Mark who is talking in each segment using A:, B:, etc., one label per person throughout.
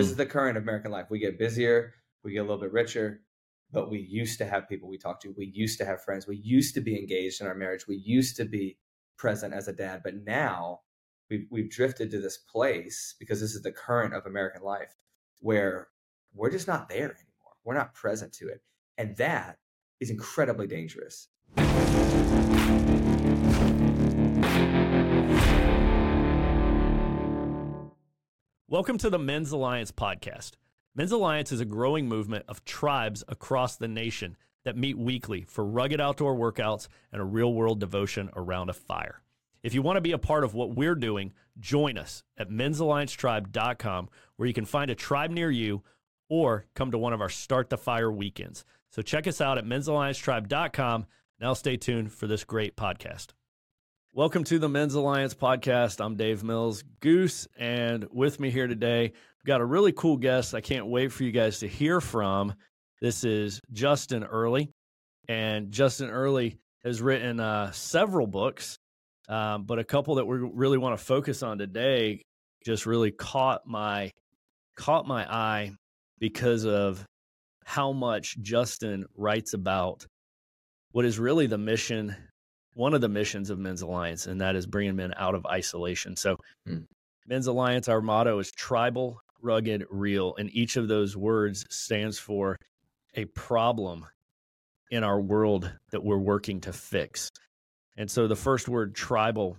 A: This is mm. the current American life. We get busier, we get a little bit richer, but we used to have people we talk to. We used to have friends. We used to be engaged in our marriage. We used to be present as a dad. But now we've, we've drifted to this place because this is the current of American life where we're just not there anymore. We're not present to it. And that is incredibly dangerous.
B: Welcome to the Men's Alliance podcast. Men's Alliance is a growing movement of tribes across the nation that meet weekly for rugged outdoor workouts and a real world devotion around a fire. If you want to be a part of what we're doing, join us at men'salliancetribe.com where you can find a tribe near you or come to one of our Start the Fire weekends. So check us out at men'salliancetribe.com. Now stay tuned for this great podcast. Welcome to the Men's Alliance podcast. I'm Dave Mills, Goose, and with me here today, we've got a really cool guest I can't wait for you guys to hear from. This is Justin Earley, and Justin Earley has written uh, several books, um, but a couple that we really want to focus on today just really caught my caught my eye because of how much Justin writes about what is really the mission one of the missions of Men's Alliance, and that is bringing men out of isolation. So, mm. Men's Alliance, our motto is tribal, rugged, real. And each of those words stands for a problem in our world that we're working to fix. And so, the first word, tribal,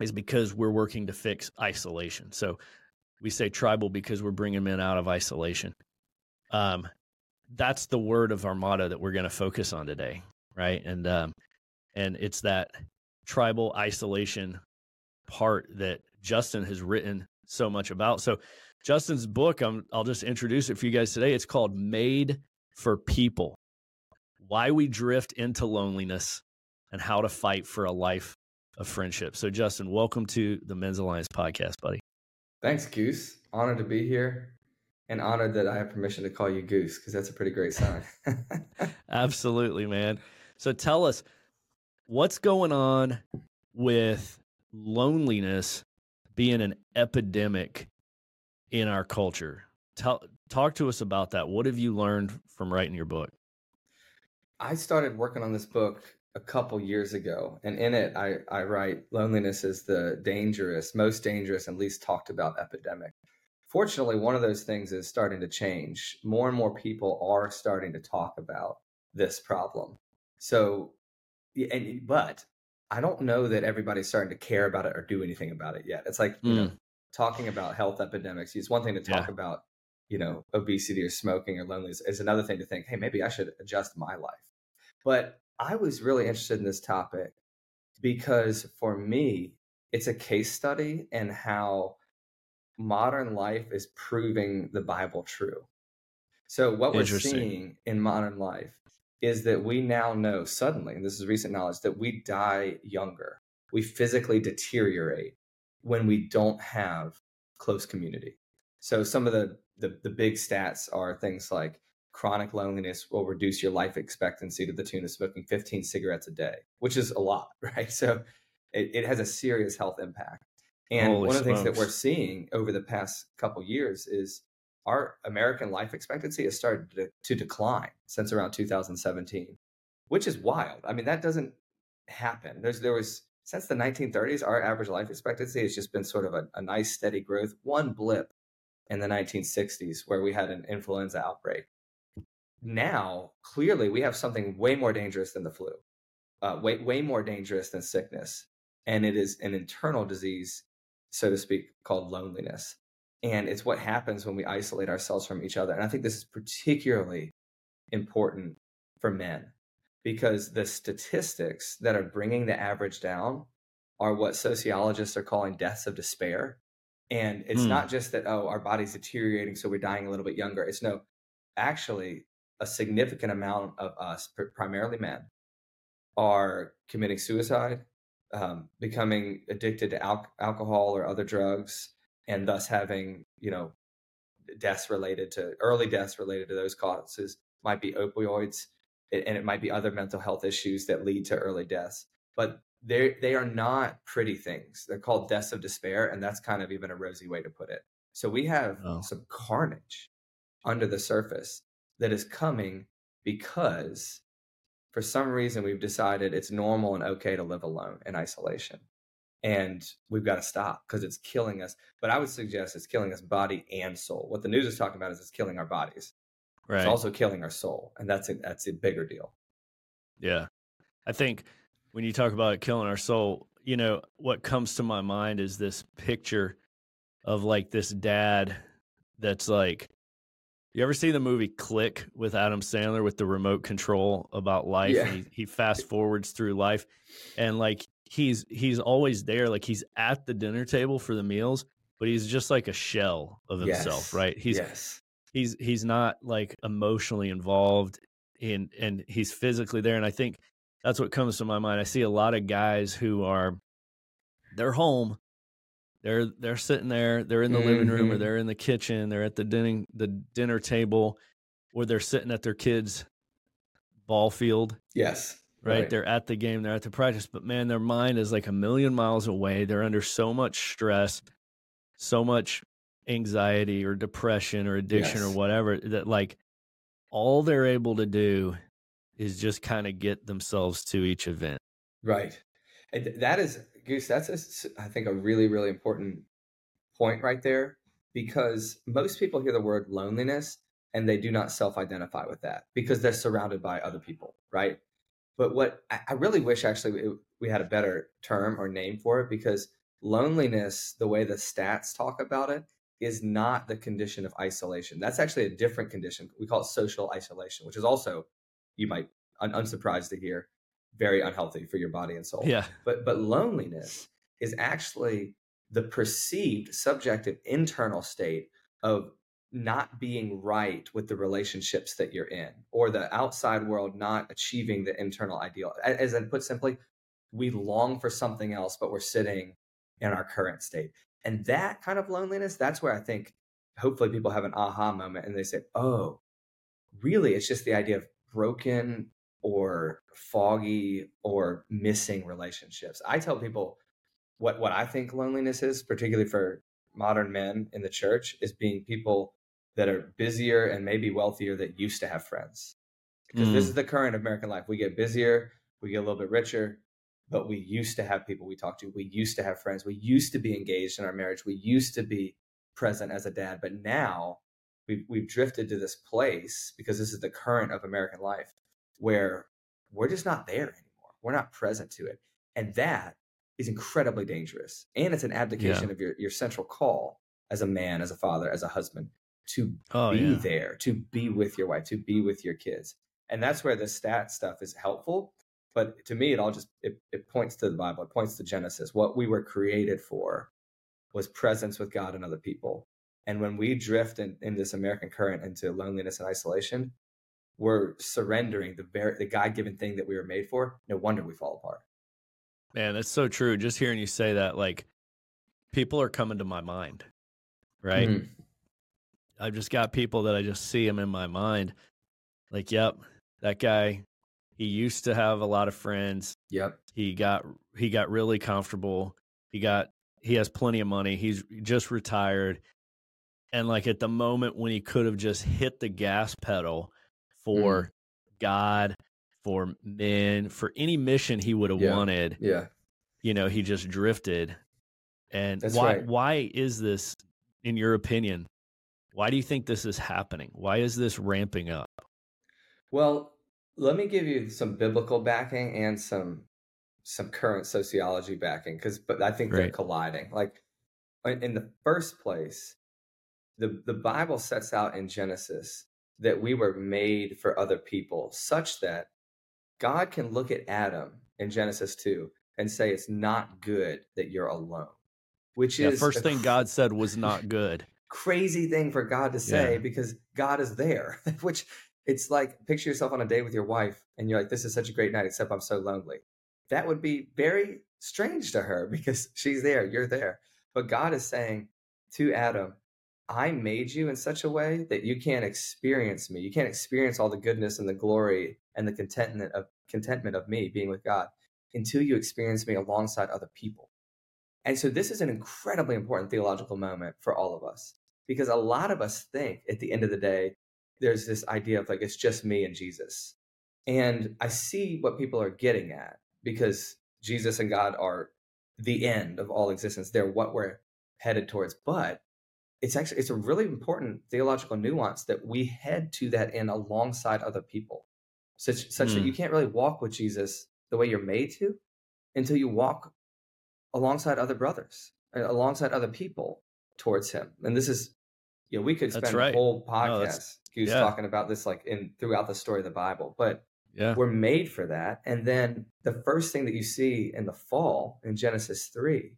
B: is because we're working to fix isolation. So, we say tribal because we're bringing men out of isolation. Um, that's the word of our motto that we're going to focus on today, right? And um, and it's that tribal isolation part that Justin has written so much about. So Justin's book, um, i will just introduce it for you guys today. It's called Made for People: Why We Drift into Loneliness and How to Fight for a Life of Friendship. So Justin, welcome to the Men's Alliance podcast, buddy.
A: Thanks, Goose. Honored to be here and honored that I have permission to call you Goose because that's a pretty great sign.
B: Absolutely, man. So tell us, what's going on with loneliness being an epidemic in our culture? Tell, talk to us about that. What have you learned from writing your book?
A: I started working on this book a couple years ago, and in it, I, I write loneliness is the dangerous, most dangerous, and least talked about epidemic. Fortunately, one of those things is starting to change. More and more people are starting to talk about this problem. So and but I don't know that everybody's starting to care about it or do anything about it yet. It's like you mm. know, talking about health epidemics. It's one thing to talk yeah. about, you know, obesity or smoking or loneliness. Is another thing to think, hey, maybe I should adjust my life. But I was really interested in this topic because for me, it's a case study in how modern life is proving the Bible true. So what we're seeing in modern life is that we now know suddenly, and this is recent knowledge, that we die younger. We physically deteriorate when we don't have close community. So some of the, the, the big stats are things like chronic loneliness will reduce your life expectancy to the tune of smoking 15 cigarettes a day, which is a lot, right? So it, it has a serious health impact. And Holy one of the things that we're seeing over the past couple years is our American life expectancy has started to, decline since around 2017, which is wild. I mean, that doesn't happen. There's there was since the 1930s, our average life expectancy has just been sort of a, a nice steady growth. One blip in the 1960s where we had an influenza outbreak. Now, clearly, we have something way more dangerous than the flu, uh, way way more dangerous than sickness, and it is an internal disease, so to speak, called loneliness. And it's what happens when we isolate ourselves from each other. And I think this is particularly important for men because the statistics that are bringing the average down are what sociologists are calling deaths of despair. And it's mm. not just that, oh, our body's deteriorating, so we're dying a little bit younger. It's no, actually, a significant amount of us, primarily men, are committing suicide, um, becoming addicted to al- alcohol or other drugs, and thus having you know deaths related to early deaths related to those causes might be opioids and it might be other mental health issues that lead to early deaths. But they they are not pretty things. They're called deaths of despair and that's kind of even a rosy way to put it. So we have oh. some carnage under the surface that is coming because for some reason we've decided it's normal and okay to live alone in isolation and we've got to stop because it's killing us but i would suggest it's killing us body and soul what the news is talking about is it's killing our bodies right. it's also killing our soul and that's a that's a bigger deal
B: yeah i think when you talk about killing our soul you know what comes to my mind is this picture of like this dad that's like you ever see the movie Click with Adam Sandler with the remote control about life? Yeah. He, he fast forwards through life, and like he's he's always there, like he's at the dinner table for the meals, but he's just like a shell of himself, yes. right? He's yes. he's he's not like emotionally involved in and he's physically there, and I think that's what comes to my mind. I see a lot of guys who are they're home, they're they're sitting there, they're in the mm-hmm. living room or mm-hmm. they're in the kitchen, they're at the dinner the dinner table, or they're sitting at their kids' ball field.
A: Yes.
B: Right? right. They're at the game, they're at the practice, but man, their mind is like a million miles away. They're under so much stress, so much anxiety or depression or addiction yes. or whatever that like all they're able to do is just kind of get themselves to each event.
A: Right. And that is Goose, that's a, I think a really really important point right there because most people hear the word loneliness and they do not self-identify with that because they're surrounded by other people, right? But what I really wish actually we had a better term or name for it because loneliness, the way the stats talk about it, is not the condition of isolation. That's actually a different condition. We call it social isolation, which is also, you might un- unsurprised to hear, very unhealthy for your body and soul.
B: Yeah.
A: But but loneliness is actually the perceived subjective internal state of not being right with the relationships that you're in or the outside world not achieving the internal ideal as i put simply we long for something else but we're sitting in our current state and that kind of loneliness that's where i think hopefully people have an aha moment and they say oh really it's just the idea of broken or foggy or missing relationships. I tell people what what I think loneliness is, particularly for modern men in the church, is being people that are busier and maybe wealthier that used to have friends. Because mm. this is the current American life. We get busier, we get a little bit richer, but we used to have people we talked to. We used to have friends. We used to be engaged in our marriage. We used to be present as a dad. But now we've, we've drifted to this place because this is the current of American life where we're just not there anymore. We're not present to it. And that is incredibly dangerous. And it's an abdication yeah. of your, your central call as a man, as a father, as a husband to oh, be yeah. there, to be with your wife, to be with your kids. And that's where the stat stuff is helpful. But to me, it all just it, it points to the Bible. It points to Genesis. What we were created for was presence with God and other people. And when we drift in, in this American current into loneliness and isolation, we're surrendering the very the God given thing that we were made for, no wonder we fall apart.
B: Man, that's so true. Just hearing you say that, like people are coming to my mind, right? Mm-hmm. I've just got people that I just see them in my mind. Like, yep, that guy, he used to have a lot of friends.
A: Yep.
B: He got he got really comfortable. He got he has plenty of money. He's just retired. And like at the moment when he could have just hit the gas pedal for mm. God, for men, for any mission he would have
A: yeah.
B: wanted.
A: Yeah.
B: You know, he just drifted. And That's why right. why is this in your opinion? Why do you think this is happening? Why is this ramping up?
A: Well, let me give you some biblical backing and some some current sociology backing because but I think Great. they're colliding. Like in the first place, the the Bible sets out in Genesis that we were made for other people, such that God can look at Adam in Genesis 2 and say it's not good that you're alone. Which yeah, is
B: first thing God said was not good.
A: Crazy thing for God to say yeah. because God is there. which it's like picture yourself on a date with your wife and you're like, This is such a great night, except I'm so lonely. That would be very strange to her because she's there, you're there. But God is saying to Adam, I made you in such a way that you can't experience me. You can't experience all the goodness and the glory and the contentment of contentment of me being with God until you experience me alongside other people. And so this is an incredibly important theological moment for all of us because a lot of us think at the end of the day, there's this idea of like, it's just me and Jesus. And I see what people are getting at because Jesus and God are the end of all existence. They're what we're headed towards. But it's actually it's a really important theological nuance that we head to that end alongside other people. Such such mm. that you can't really walk with Jesus the way you're made to until you walk alongside other brothers, alongside other people towards him. And this is you know, we could spend right. a whole podcast no, yeah. talking about this like in throughout the story of the Bible. But yeah. We're made for that. And then the first thing that you see in the fall in Genesis 3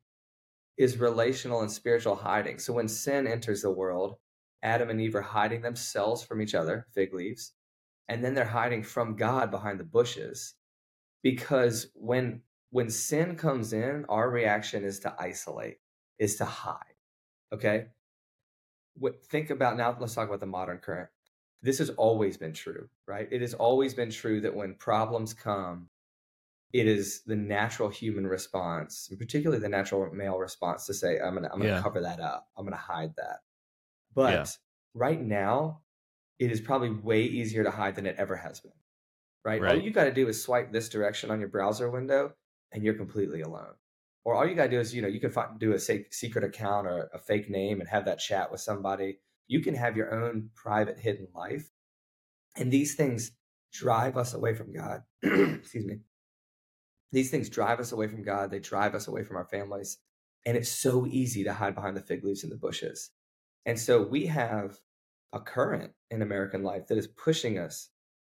A: is relational and spiritual hiding. So when sin enters the world, Adam and Eve are hiding themselves from each other, fig leaves, and then they're hiding from God behind the bushes. Because when when sin comes in, our reaction is to isolate, is to hide. Okay? What, think about now, let's talk about the modern current this has always been true, right? It has always been true that when problems come, it is the natural human response, and particularly the natural male response to say, I'm gonna I'm gonna yeah. cover that up. I'm gonna hide that. But yeah. right now, it is probably way easier to hide than it ever has been. Right? right. All you gotta do is swipe this direction on your browser window and you're completely alone. Or all you gotta do is, you know, you can find, do a secret account or a fake name and have that chat with somebody you can have your own private hidden life. And these things drive us away from God. Excuse me. These things drive us away from God. They drive us away from our families. And it's so easy to hide behind the fig leaves in the bushes. And so we have a current in American life that is pushing us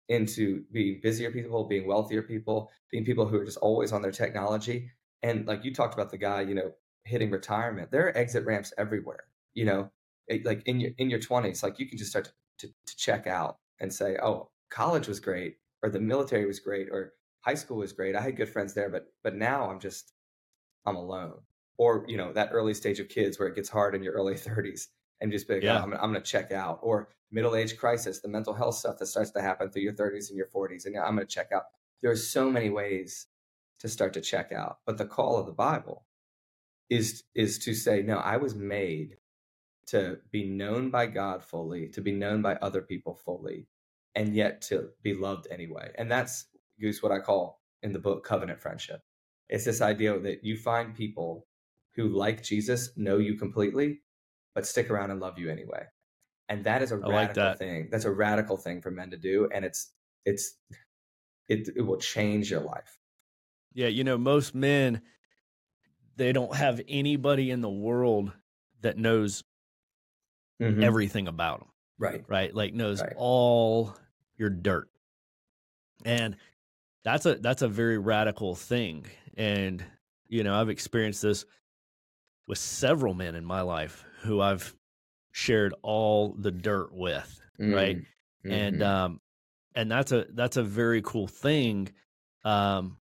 A: into being busier people, being wealthier people, being people who are just always on their technology. And like you talked about the guy, you know, hitting retirement, there are exit ramps everywhere. You know, like in your in your 20s like you can just start to, to, to check out and say oh college was great or the military was great or high school was great i had good friends there but but now i'm just i'm alone or you know that early stage of kids where it gets hard in your early 30s and just be like, oh, yeah. oh, I'm, I'm going to check out or middle age crisis the mental health stuff that starts to happen through your 30s and your 40s and i'm going to check out there are so many ways to start to check out but the call of the bible is is to say no i was made to be known by God fully, to be known by other people fully, and yet to be loved anyway. And that's Goose what I call in the book covenant friendship. It's this idea that you find people who like Jesus, know you completely, but stick around and love you anyway. And that is a I radical like that. thing. That's a radical thing for men to do. And it's it's it, it will change your life.
B: Yeah, you know, most men they don't have anybody in the world that knows mm-hmm. everything about them.
A: Right.
B: Right. Like knows right. all your dirt. And that's a that's a very radical thing. And you know, I've experienced this with several men in my life who I've shared all the dirt with, mm-hmm. right? Mm-hmm. And um and that's a that's a very cool thing um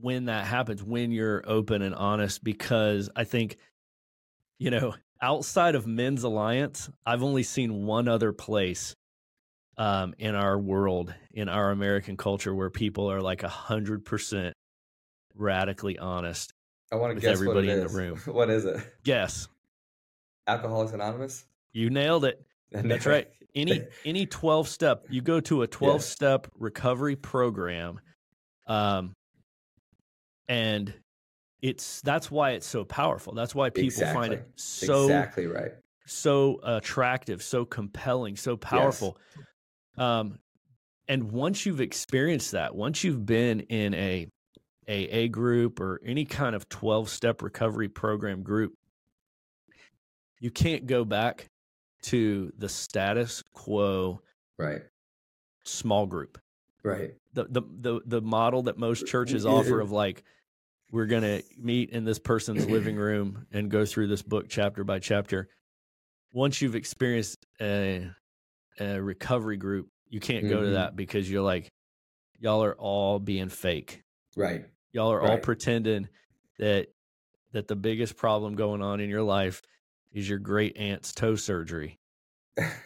B: when that happens when you're open and honest because I think you know outside of Men's Alliance, I've only seen one other place um, in our world, in our American culture, where people are like a hundred percent radically honest.
A: I want to guess everybody in the room. What is it?
B: Guess.
A: Alcoholics Anonymous.
B: You nailed it. That's right. Any any twelve step, you go to a twelve yeah. step recovery program, um, and it's that's why it's so powerful. That's why people exactly. find it so
A: exactly right,
B: so attractive, so compelling, so powerful. Yes. Um, and once you've experienced that, once you've been in a AA group or any kind of twelve step recovery program group, you can't go back to the status quo,
A: right?
B: Small group,
A: right?
B: The the the the model that most churches offer of like we're going to meet in this person's living room and go through this book chapter by chapter. Once you've experienced a, a recovery group, you can't mm-hmm. go to mm-hmm. that because you're like, y'all are all being fake.
A: Right.
B: Y'all are
A: right.
B: all pretending that that the biggest problem going on in your life is your great aunt's toe surgery.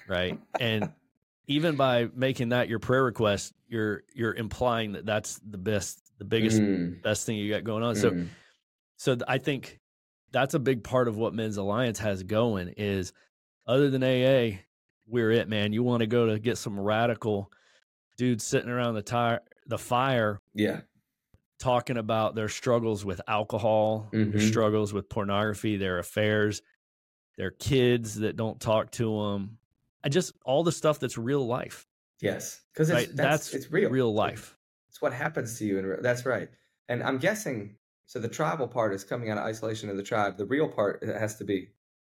B: Right? and even by making that your prayer request, you're you're implying that that's the best the biggest mm. best thing you got going on. Mm. So so I think that's a big part of what Men's Alliance has going is other than AA, we're it, man. You want to go to get some radical dudes sitting around the tire, the fire,
A: Yeah.
B: talking about their struggles with alcohol, their
A: Mhm.
B: struggles with pornography, their affairs, their kids that don't talk to them. I just all the stuff that's real life,
A: Yes. Because it's
B: right?
A: that's,
B: That's,
A: it's real.
B: real life.
A: It's what happens to you. And that's right. And I'm guessing so the tribal part is coming out of isolation of the tribe. The real part has to be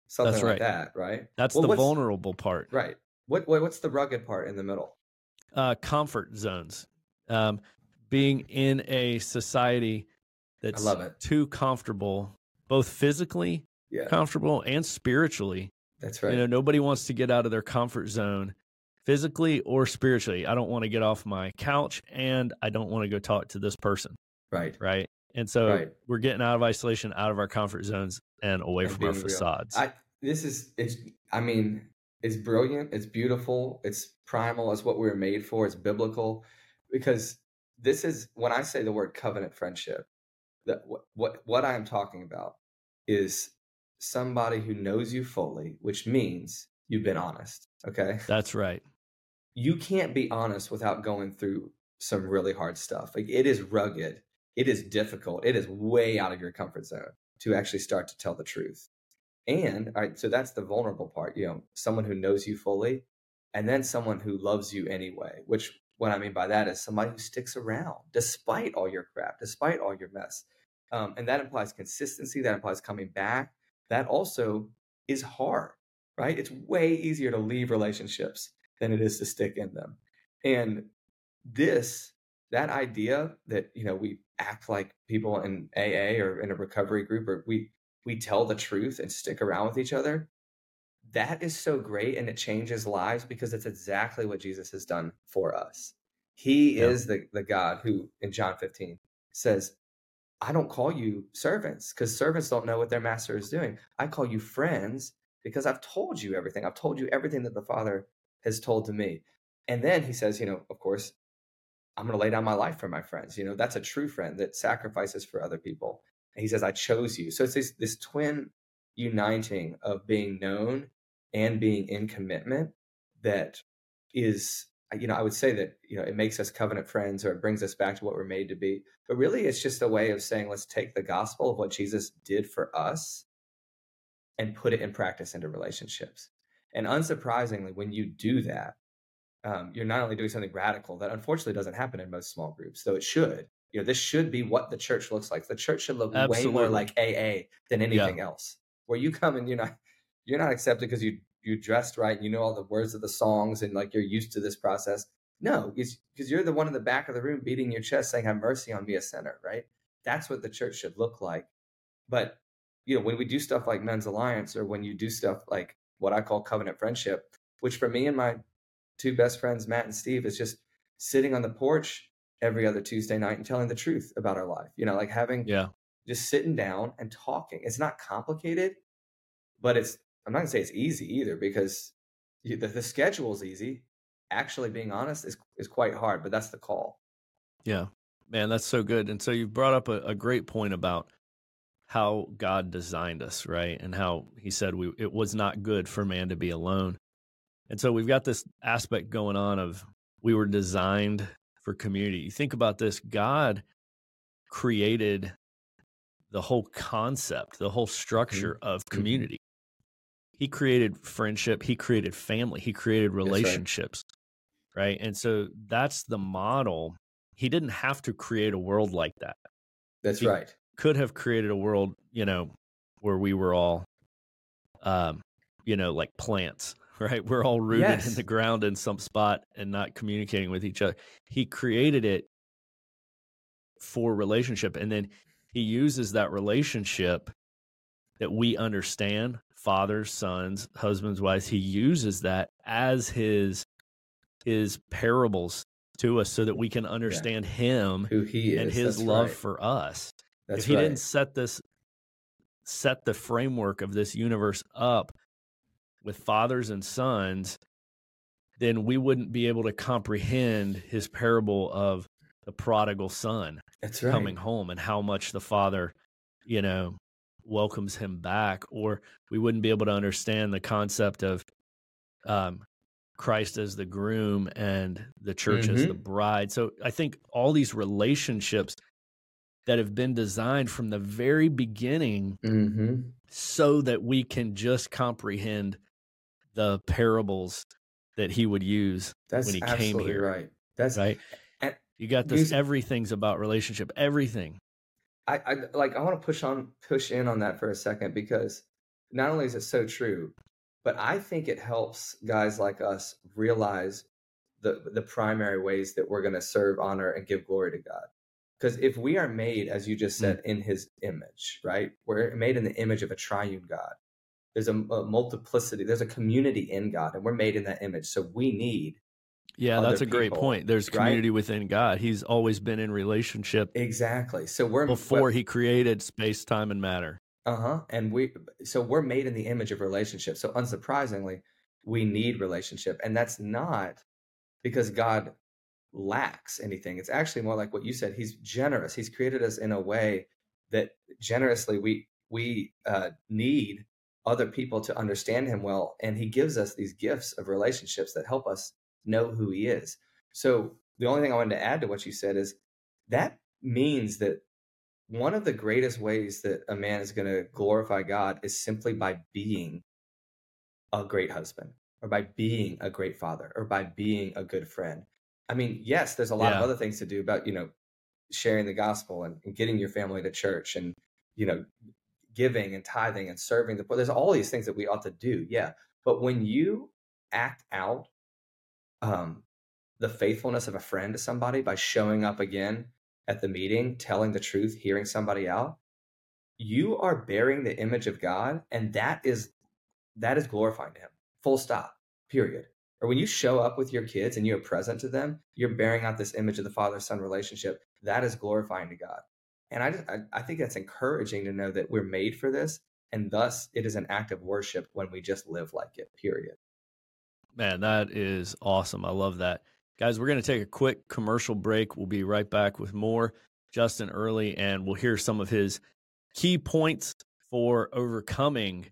A: something
B: That's
A: like that, right?
B: That's
A: Well,
B: the vulnerable part.
A: Right. What, what what's the rugged part in the middle?
B: uh, comfort zones. Um, being in a society that's too comfortable, both physically
A: Yeah.
B: comfortable and spiritually.
A: That's right.
B: You know, nobody wants to get out of their comfort zone physically or spiritually. I don't want to get off my couch and I don't want to go talk to this person.
A: right.
B: Right. And so
A: Right.
B: we're getting out of isolation, out of our comfort zones and away
A: And
B: from our facades.
A: I this is it's I mean, it's brilliant, it's beautiful, it's primal, it's what we were made for, it's biblical. Because this is when I say the word covenant friendship, that what what, what I am talking about is somebody who knows you fully, which means you've been honest. Okay.
B: That's right.
A: you can't be honest without going through some really hard stuff. Like it is rugged, it is difficult, it is way out of your comfort zone to actually start to tell the truth. And all right, so that's the vulnerable part, you know, someone who knows you fully, and then someone who loves you anyway, which what I mean by that is somebody who sticks around despite all your crap, despite all your mess. Um, and that implies consistency, that implies coming back. That also is hard, right? It's way easier to leave relationships than it is to stick in them. And this, that idea that, you know, we act like people in AA or in a recovery group or we we tell the truth and stick around with each other, that is so great and it changes lives because it's exactly what Jesus has done for us. He
B: Yeah.
A: is the, the God who in John 15 says, I don't call you servants because servants don't know what their master is doing. I call you friends because I've told you everything. I've told you everything that the Father has told to me. And then he says, you know, of course, I'm going to lay down my life for my friends. You know, that's a true friend that sacrifices for other people. And he says, I chose you. So it's this, this twin uniting of being known and being in commitment that is, you know, I would say that, you know, it makes us covenant friends or it brings us back to what we're made to be. But really, it's just a way of saying, let's take the gospel of what Jesus did for us and put it in practice into relationships. And unsurprisingly, when you do that, um, you're not only doing something radical that unfortunately doesn't happen in most small groups, though it should. You know, this should be what the church looks like. The church should look way more like AA than anything else. Where you come and you're not you're not accepted because you you dressed right and you know all the words of the songs and like you're used to this process. No, because you're the one in the back of the room beating your chest saying, "Have mercy on me, a sinner." Right? That's what the church should look like. But you know, when we do stuff like Men's Alliance or when you do stuff like what I call covenant friendship, which for me and my two best friends, Matt and Steve, is just sitting on the porch every other Tuesday night and telling the truth about our life. You know, like having
B: Yeah.
A: just sitting down and talking. It's not complicated, but it's I'm not gonna say it's easy either because you, the, the schedule is easy. Actually, being honest is is quite hard, but that's the call.
B: Yeah, man, that's so good. And so you brought up a, a great point about how God designed us, right? And how He said we it was not good for man to be alone. And so we've got this aspect going on of we were designed for community. You think about this: God created the whole concept, the whole mm-hmm. structure of mm-hmm. community. He created friendship. He created family. He created relationships right? And so that's the model. He didn't have to create a world like that.
A: That's
B: He-
A: right.
B: Could have created a world, you know, where we were all, um, you know, like plants, right? We're all rooted in the ground in some spot and not communicating with each other. He created it for relationship, and then he uses that relationship that we understand, fathers, sons, husbands, wives. He uses that as his his parables to us so that we can understand him
A: Who he is
B: and his
A: that's
B: love
A: right.
B: for us.
A: That's
B: if he
A: right.
B: didn't set this set the framework of this universe up with fathers and sons, then we wouldn't be able to comprehend his parable of the prodigal son
A: That's right.
B: coming home and how much the father, you know, welcomes him back, or we wouldn't be able to understand the concept of um, Christ as the groom and the church mm-hmm. as the bride. So I think all these relationships that have been designed from the very beginning mm-hmm. so that we can just comprehend the parables that he would use
A: That's
B: when he
A: came
B: here.
A: Right. That's
B: right. you got this. everything's about relationship. Everything.
A: I, I like. I want to push on, push in on that for a second because not only is it so true, but I think it helps guys like us realize the the primary ways that we're going to serve, honor, and give glory to God. Because if we are made, as you just said, mm. in His image, right? We're made in the image of a triune God. There's a, a multiplicity. There's a community in God, and we're made in that image. So we need
B: yeah, that's a people, great point. There's community right? within God. He's always been in relationship.
A: Exactly. So we're
B: before he created space, time, and matter.
A: Uh-huh. And we so we're made in the image of relationship. So unsurprisingly, we need relationship. And that's not because God lacks anything. It's actually more like what you said. He's generous. He's created us in a way that generously we we uh, need other people to understand him well and he gives us these gifts of relationships that help us know who he is so the only thing i wanted to add to what you said is that means that one of the greatest ways that a man is going to glorify God is simply by being a great husband or by being a great father or by being a good friend. I mean, yes, there's a lot yeah. of other things to do about, you know, sharing the gospel and, and, getting your family to church and, you know, giving and tithing and serving the poor. There's all these things that we ought to do. Yeah. But when you act out um, the faithfulness of a friend to somebody by showing up again at the meeting, telling the truth, hearing somebody out, you are bearing the image of God, and that is that is glorifying to Him. Full stop. Period. Or when you show up with your kids and you're present to them, you're bearing out this image of the father son relationship. That is glorifying to God. And I, just, I, I think that's encouraging to know that we're made for this, and thus it is an act of worship when we just live like it. Period.
B: Man, that is awesome. I love that. Guys, we're going to take a quick commercial break. We'll be right back with more Justin Earley, and we'll hear some of his key points for overcoming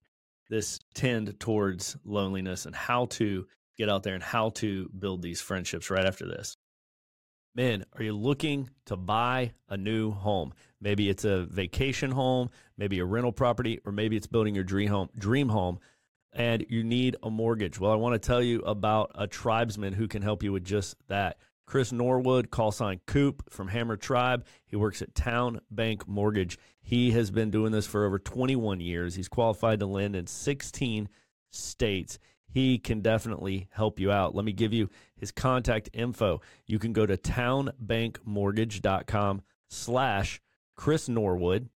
B: this tend towards loneliness and how to get out there and how to build these friendships right after this. Men, are you looking to buy a new home? Maybe it's a vacation home, maybe a rental property, or maybe it's building your dream home. Dream home and you need a mortgage. Well, I want to tell you about a tribesman who can help you with just that. Chris Norwood, call sign Coop from Hammer Tribe. He works at Towne Bank Mortgage. He has been doing this for over 21 years. He's qualified to lend in 16 states. He can definitely help you out. Let me give you his contact info. You can go to townebankmortgage.com slash Chris Norwood,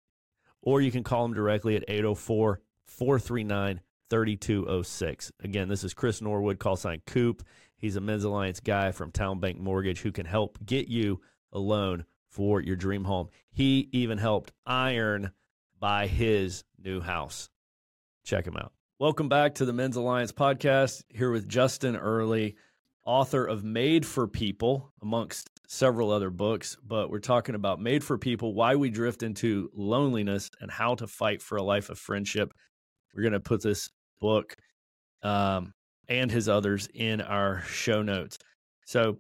B: or you can call him directly at 804 439 3206. Again, this is Chris Norwood, call sign Coop. He's a Men's Alliance guy from Towne Bank Mortgage who can help get you a loan for your dream home. He even helped Iron buy his new house. Check him out. Welcome back to the Men's Alliance podcast. Here with Justin Earley, author of Made for People, amongst several other books. But we're talking about Made for People, why we drift into loneliness, and how to fight for a life of friendship. We're going to put this book um, and his others in our show notes. So,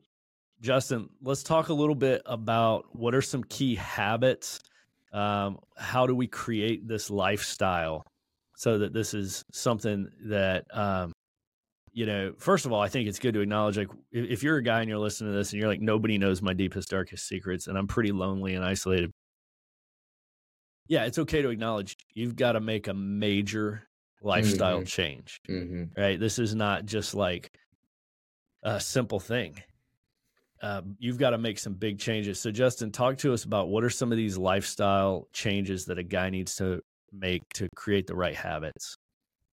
B: Justin, let's talk a little bit about what are some key habits. Um, how do we create this lifestyle so that this is something that um, you know, first of all, I think it's good to acknowledge like if you're a guy and you're listening to this and you're like, nobody knows my deepest, darkest secrets, and I'm pretty lonely and isolated. Yeah, it's okay to acknowledge you've got to make a major lifestyle mm-hmm. change. Mm-hmm. Right. This is not just like a simple thing. Uh, you've got to make some big changes. So, Justin, talk to us about what are some of these lifestyle changes that a guy needs to make to create the right habits.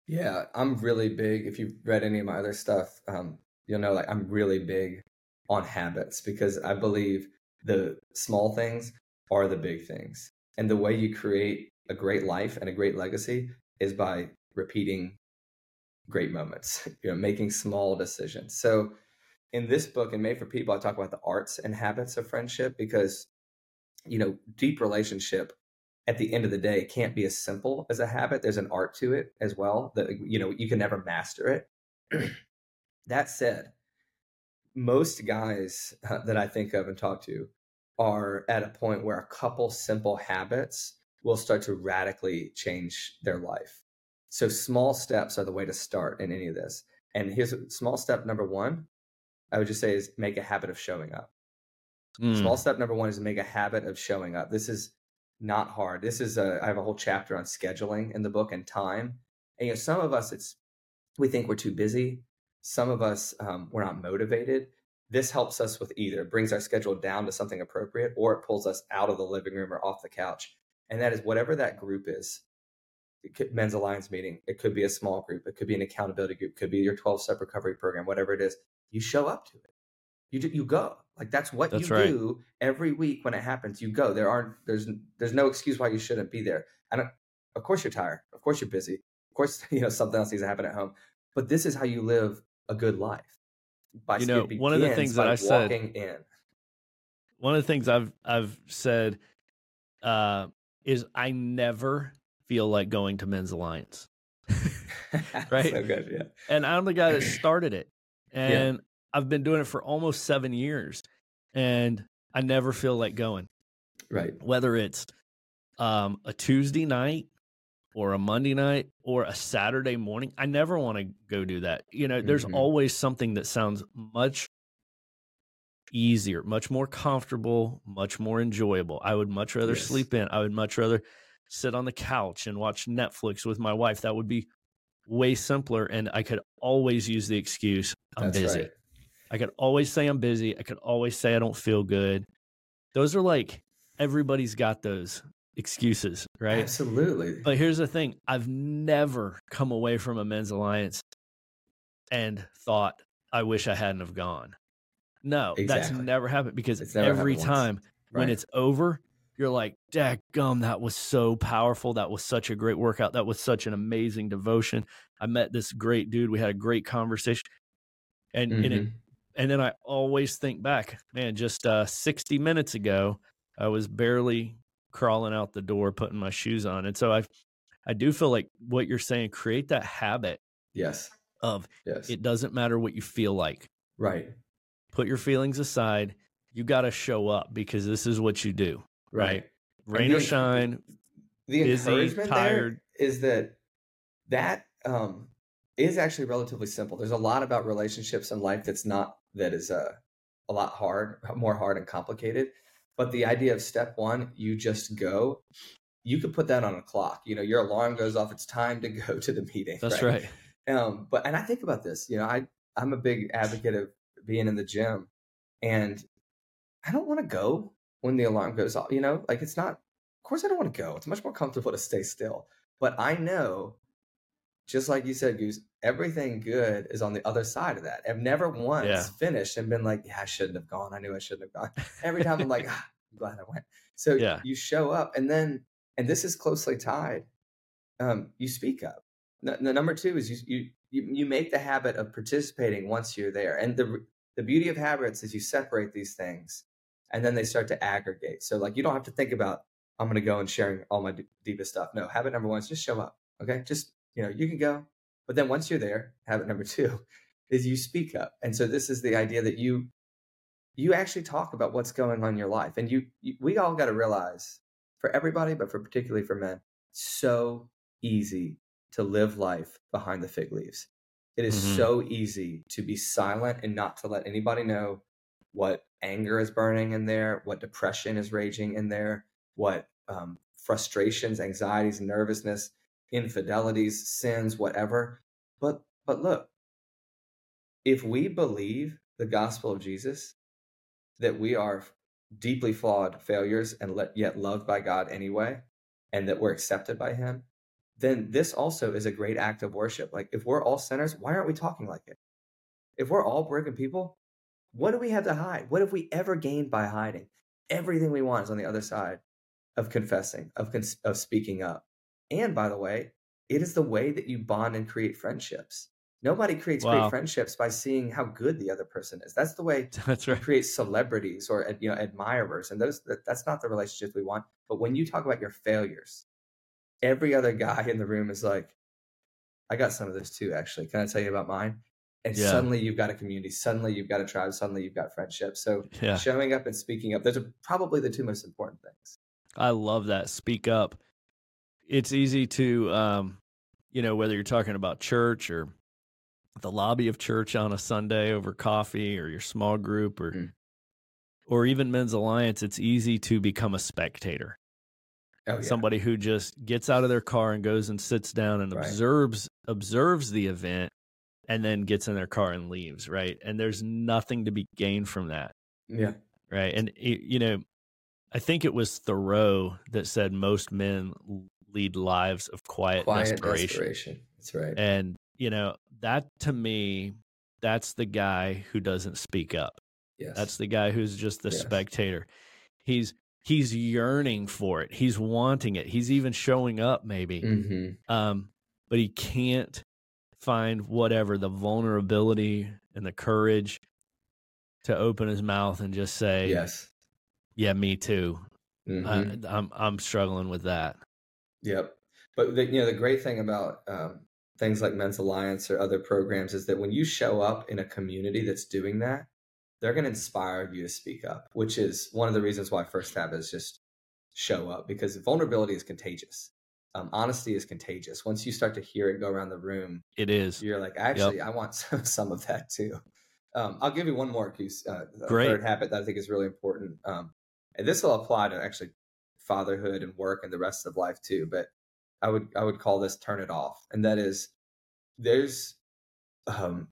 A: Yeah, I'm really big. If you've read any of my other stuff, um, you'll know like I'm really big on habits because I believe the small things are the big things. And the way you create a great life and a great legacy is by repeating great moments, you know, making small decisions. So in this book and Made for People, I talk about the arts and habits of friendship because, you know, deep relationship at the end of the day, can't be as simple as a habit. There's an art to it as well that, you know, you can never master it. that said, most guys uh, that I think of and talk to are at a point where a couple simple habits will start to radically change their life. So small steps are the way to start in any of this. And here's small step number one. I would just say is make a habit of showing up. Mm. Small step number one is make a habit of showing up. This is not hard. This is a I have a whole chapter on scheduling in the book and time. And you know, some of us it's we think we're too busy. Some of us um, we're not motivated. This helps us with either it brings our schedule down to something appropriate, or it pulls us out of the living room or off the couch. And that is whatever that group is could, men's alliance meeting. It could be a small group. It could be an accountability group. It could be your 12 step recovery program, whatever it is. You show up to it. You do, you go. Like that's what that's you right. do every week when it happens. You go. There aren't there's there's no excuse why you shouldn't be there. And of course you're tired. Of course you're busy. Of course you know something else needs to happen at home. But this is how you live a good life.
B: By you know, one of the things that I said in. One of the things I've I've said uh, is I never feel like going to Men's Alliance. right?
A: so good, yeah.
B: And I'm the guy that started it. And yeah. I've been doing it for almost seven years. And I never feel like going.
A: Right.
B: Whether it's um, a Tuesday night or a Monday night or a Saturday morning, I never want to go do that. You know, there's mm-hmm. always something that sounds much easier, much more comfortable, much more enjoyable. I would much rather yes. sleep in. I would much rather sit on the couch and watch Netflix with my wife. That would be way simpler. And I could always use the excuse I'm That's busy. Right. I could always say I'm busy. I could always say I don't feel good. Those are like everybody's got those excuses, right?
A: Absolutely.
B: But here's the thing I've never come away from a men's alliance and thought, I wish I hadn't have gone. No, exactly. that's never happened because every time right. when it's over, you're like, Dad gum, that was so powerful. That was such a great workout. That was such an amazing devotion. I met this great dude. We had a great conversation. And mm-hmm. and, it, and then I always think back, man, just uh, 60 minutes ago, I was barely crawling out the door, putting my shoes on. And so I I do feel like what you're saying, create that habit.
A: Yes.
B: Of
A: yes.
B: it doesn't matter what you feel like.
A: Right.
B: Put your feelings aside. You got to show up because this is what you do right? Rain or shine.
A: The encouragement tired. there is that that um, is actually relatively simple. There's a lot about relationships in life that's not that is uh, a lot hard, more hard and complicated. But the idea of step one, you just go. You could put that on a clock. You know, your alarm goes off. It's time to go to the meeting.
B: That's right.
A: right. Um, but and I think about this. You know, I I'm a big advocate of being in the gym, and I don't want to go when the alarm goes off. You know, like it's not, of course, I don't want to go. It's much more comfortable to stay still. But I know, just like you said, Goose, everything good is on the other side of that. I've never once yeah. finished and been like, yeah, I shouldn't have gone. I knew I shouldn't have gone. Every time I'm like, ah, I'm glad I went. So yeah. you show up and then, and this is closely tied, um, you speak up. The, the number two is you, you, you make the habit of participating once you're there. And the, the beauty of habits is you separate these things and then they start to aggregate. So like you don't have to think about I'm going to go and sharing all my d- deepest stuff. No, habit number one is just show up. Okay, just you know you can go, but then once you're there, habit number two is you speak up. And so this is the idea that you you actually talk about what's going on in your life, and you, you we all got to realize for everybody, but for particularly for men, so easy to live life behind the fig leaves. It is mm-hmm. so easy to be silent and not to let anybody know what anger is burning in there, what depression is raging in there, what um, frustrations, anxieties, nervousness, infidelities, sins, whatever. But but look, if we believe the gospel of Jesus, that we are deeply flawed failures and let, yet loved by God anyway, and that we're accepted by Him, then this also is a great act of worship. Like if we're all sinners, why aren't we talking like it? If we're all broken people, what do we have to hide? What have we ever gained by hiding? Everything we want is on the other side of confessing, of, cons- of speaking up. And by the way, it is the way that you bond and create friendships. Nobody creates
B: Wow.
A: great friendships by seeing how good the other person is. That's the way
B: That's right.
A: create celebrities or you know admirers, and those that, that's not the relationships we want. But when you talk about your failures, every other guy in the room is like, "I got some of this too. Actually, can I tell you about mine?" And
B: Yeah.
A: suddenly you've got a community. Suddenly you've got a tribe. Suddenly you've got friendship. So
B: Yeah.
A: showing up and speaking up, those are probably the two most important things.
B: I love that. Speak up. It's easy to, um, you know, whether you're talking about church or the lobby of church on a Sunday over coffee or your small group or,
A: Mhm.
B: or even Men's Alliance, it's easy to become a spectator.
A: Oh yeah.
B: Somebody who just gets out of their car and goes and sits down and
A: Right.
B: observes observes the event and then gets in their car and leaves, right? And there's nothing to be gained from that.
A: yeah.
B: right? And you know, I think it was Thoreau that said most men lead lives of quiet,
A: Quiet
B: desperation.
A: desperation. That's right.
B: And you know, that to me, that's the guy who doesn't speak up.
A: yes.
B: That's the guy who's just the
A: Yes.
B: spectator. He's he's yearning for it. He's wanting it. He's even showing up maybe.
A: hmm
B: Um, but he can't find whatever the vulnerability and the courage to open his mouth and just say,
A: Yes.
B: Yeah, me too.
A: Mhm.
B: I, I'm I'm struggling with that.
A: Yep. But the, you know the great thing about um, things like Men's Alliance or other programs is that when you show up in a community that's doing that, they're going to inspire you to speak up, which is one of the reasons why First Tab is just show up because vulnerability is contagious. Um, honesty is contagious. Once you start to hear it go around the room,
B: It is.
A: you're like, actually, I want some, some of that too. Um, I'll give you one more uh, third habit that I think is really important. Um, and this will apply to actually fatherhood and work and the rest of life too. But I would I would call this turn it off, and that is there's um,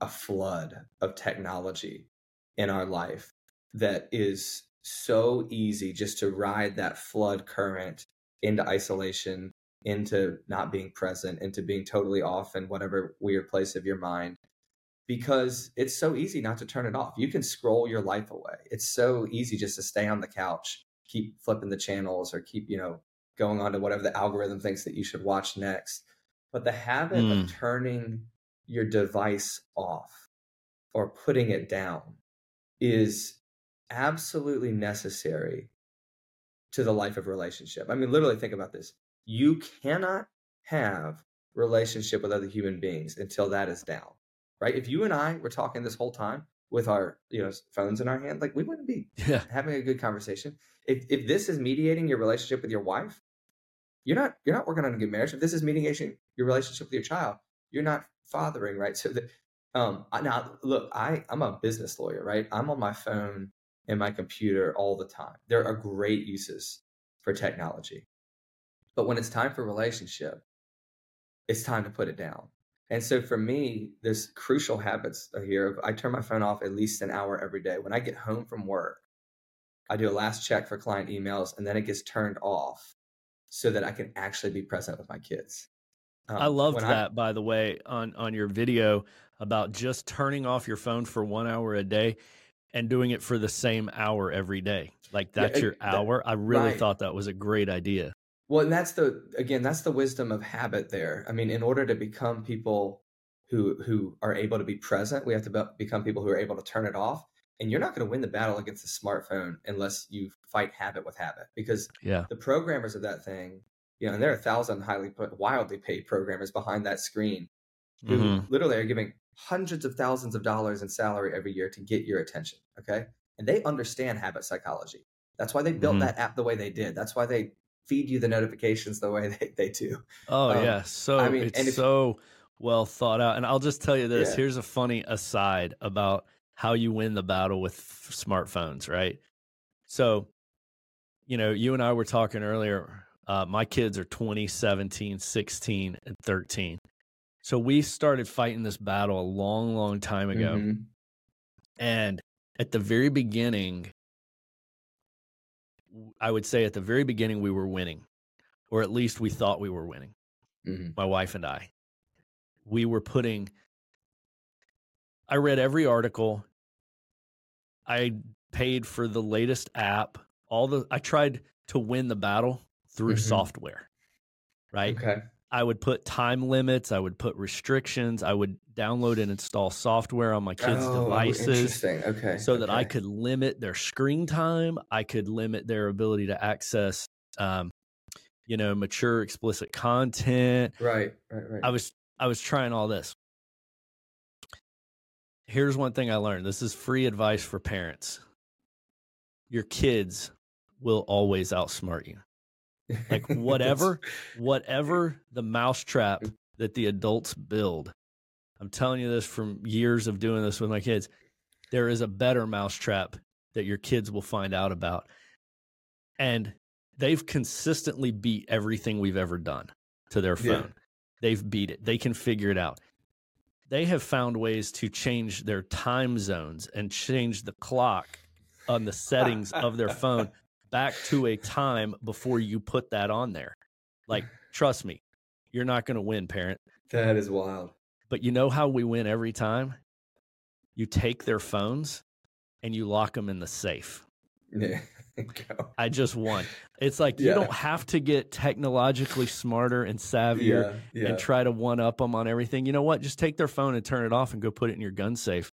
A: a flood of technology in our life that is so easy just to ride that flood current into isolation, into not being present, into being totally off in whatever weird place of your mind. Because it's so easy not to turn it off. You can scroll your life away. It's so easy just to stay on the couch, keep flipping the channels, or keep, you know, going on to whatever the algorithm thinks that you should watch next. But the habit
B: Mm.
A: of turning your device off or putting it down is absolutely necessary to the life of relationship. I mean, literally think about this. You cannot have relationship with other human beings until that is down. Right? If you and I were talking this whole time with our, you know, phones in our hand, like we wouldn't be
B: Yeah.
A: having a good conversation. If if this is mediating your relationship with your wife, you're not you're not working on a good marriage. If this is mediating your relationship with your child, you're not fathering, right? So that um I- now look, I I'm a business lawyer, right? I'm on my phone and my computer all the time. There are great uses for technology. But when it's time for relationship, it's time to put it down. And so for me, there's crucial habits here. of I turn my phone off at least an hour every day. When I get home from work, I do a last check for client emails and then it gets turned off so that I can actually be present with my kids. Um,
B: I loved that, by the way, on on your video about just turning off your phone for one hour a day and doing it for the same hour every day. Like that's
A: it-
B: your
A: that-
B: hour. I really
A: right.
B: thought that was a great idea.
A: Well, and that's the again, that's the wisdom of habit there. I mean, in order to become people who who are able to be present, we have to be, become people who are able to turn it off. And you're not going to win the battle against the smartphone unless you fight habit with habit because
B: Yeah.
A: the programmers of that thing, you know, and there are a thousand highly put, wildly paid programmers behind that screen who
B: Mhm.
A: literally are giving hundreds of thousands of dollars in salary every year to get your attention. Okay. And they understand habit psychology. That's why they built
B: Mhm.
A: that app the way they did. That's why they feed you the notifications the way they, they do.
B: Oh
A: Um,
B: yeah. So
A: I mean, and
B: it's so well thought out. And I'll just tell you this.
A: Yeah.
B: Here's a funny aside about how you win the battle with f- smartphones, right? So, you know, you and I were talking earlier. Uh, my kids are 20, 17, 16, and 13. So we started fighting this battle a long, long time ago.
A: Mhm.
B: And at the very beginning, I would say at the very beginning, we were winning, or at least we thought we were winning
A: Mhm.
B: my wife and I. We were putting, I read every article. I paid for the latest app. All the, I tried to win the battle through
A: Mhm.
B: software, right?
A: Okay.
B: I would put time limits. I would put restrictions. I would download and install software on my kids'
A: Oh,
B: devices
A: interesting. Okay.
B: so that I could limit their screen time. I could limit their ability to access, um, you know, mature, explicit content.
A: Right, right, right.
B: I was I was trying all this. Here's one thing I learned. This is free advice for parents. Your kids will always outsmart you. Like whatever whatever the mousetrap that the adults build. I'm telling you this from years of doing this with my kids. There is a better mousetrap that your kids will find out about. And they've consistently beat everything we've ever done to their
A: Yeah.
B: phone. They've beat it. They can figure it out. They have found ways to change their time zones and change the clock on the settings of their phone back to a time before you put that on there. Like, trust me, you're not going to win, parent.
A: that is wild.
B: But you know how we win every time? You take their phones and you lock them in the safe.
A: Yeah.
B: I just won. It's like you don't have to get technologically smarter and savvier
A: Yeah, yeah.
B: and try to one up them on everything. You know what? Just take their phone and turn it off and go put it in your gun safe.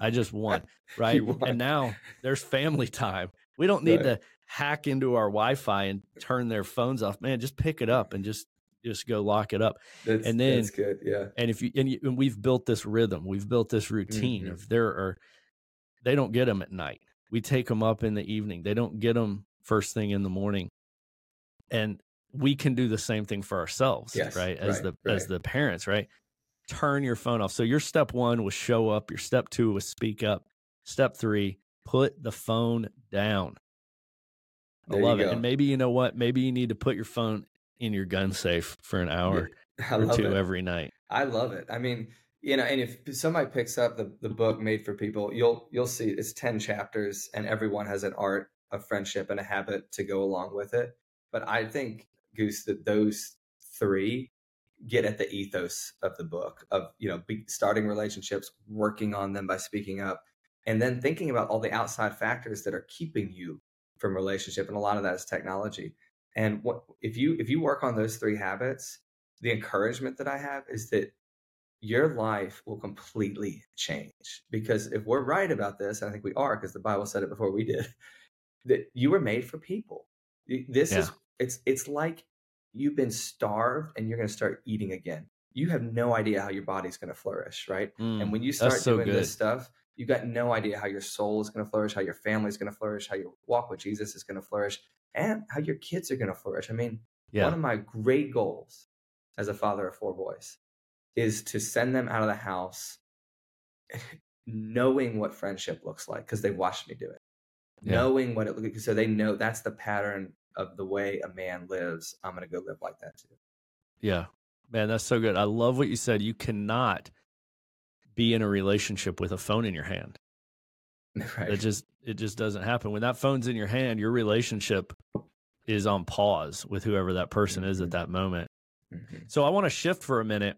B: I just won, right?
A: won.
B: And now there's family time. We don't need
A: Right.
B: to hack into our Wi-Fi and turn their phones off. Man, just pick it up and just just go lock it up.
A: that's,
B: and then-
A: that's good. Yeah.
B: And if you and, you, and we've built this rhythm, we've built this routine.
A: Mhm.
B: If there are, they don't get them at night. We take them up in the evening. They don't get them first thing in the morning, and we can do the same thing for ourselves,
A: Yes,
B: right? As
A: right,
B: the as the parents, right? Turn your phone off. So your step one was show up. Your step two was speak up. Step three, put the phone down. I
A: There you
B: love it. And maybe you know what? Maybe you need to put your phone in your gun safe for an hour
A: I
B: or two
A: it.
B: every night.
A: I love it. I mean, you know, and if somebody picks up the, the book made for people, you'll you'll see it's 10 chapters and everyone has an art of friendship and a habit to go along with it. But I think Goose that those three get at the ethos of the book of, you know, be, starting relationships, working on them by speaking up, and then thinking about all the outside factors that are keeping you from relationship and a lot of that is technology. And what if you if you work on those three habits, the encouragement that I have is that your life will completely change. Because if we're right about this, I think we are, because the Bible said it before we did, that you were made for people. This is it's it's like you've been starved and you're going to start eating again. You have no idea how your body's going to flourish, right?
B: Mm,
A: And when you start
B: so
A: doing
B: good.
A: this stuff, you got no idea how your soul is going to flourish, how your family is going to flourish, how your walk with Jesus is going to flourish, and how your kids are going to flourish. I mean,
B: Yeah.
A: one of my great goals as a father of four boys is to send them out of the house knowing what friendship looks like because they've watched me do it.
B: Yeah.
A: Knowing what it looks like, so they know that's the pattern of the way a man lives. I'm going to go live like that too.
B: Yeah. Man, that's so good. I love what you said. You cannot be in a relationship with a phone in your hand.
A: right.
B: It just it just doesn't happen. When that phone's in your hand, your relationship is on pause with whoever that person is at
A: Mhm.
B: that moment.
A: Mhm.
B: So I want to shift for a minute.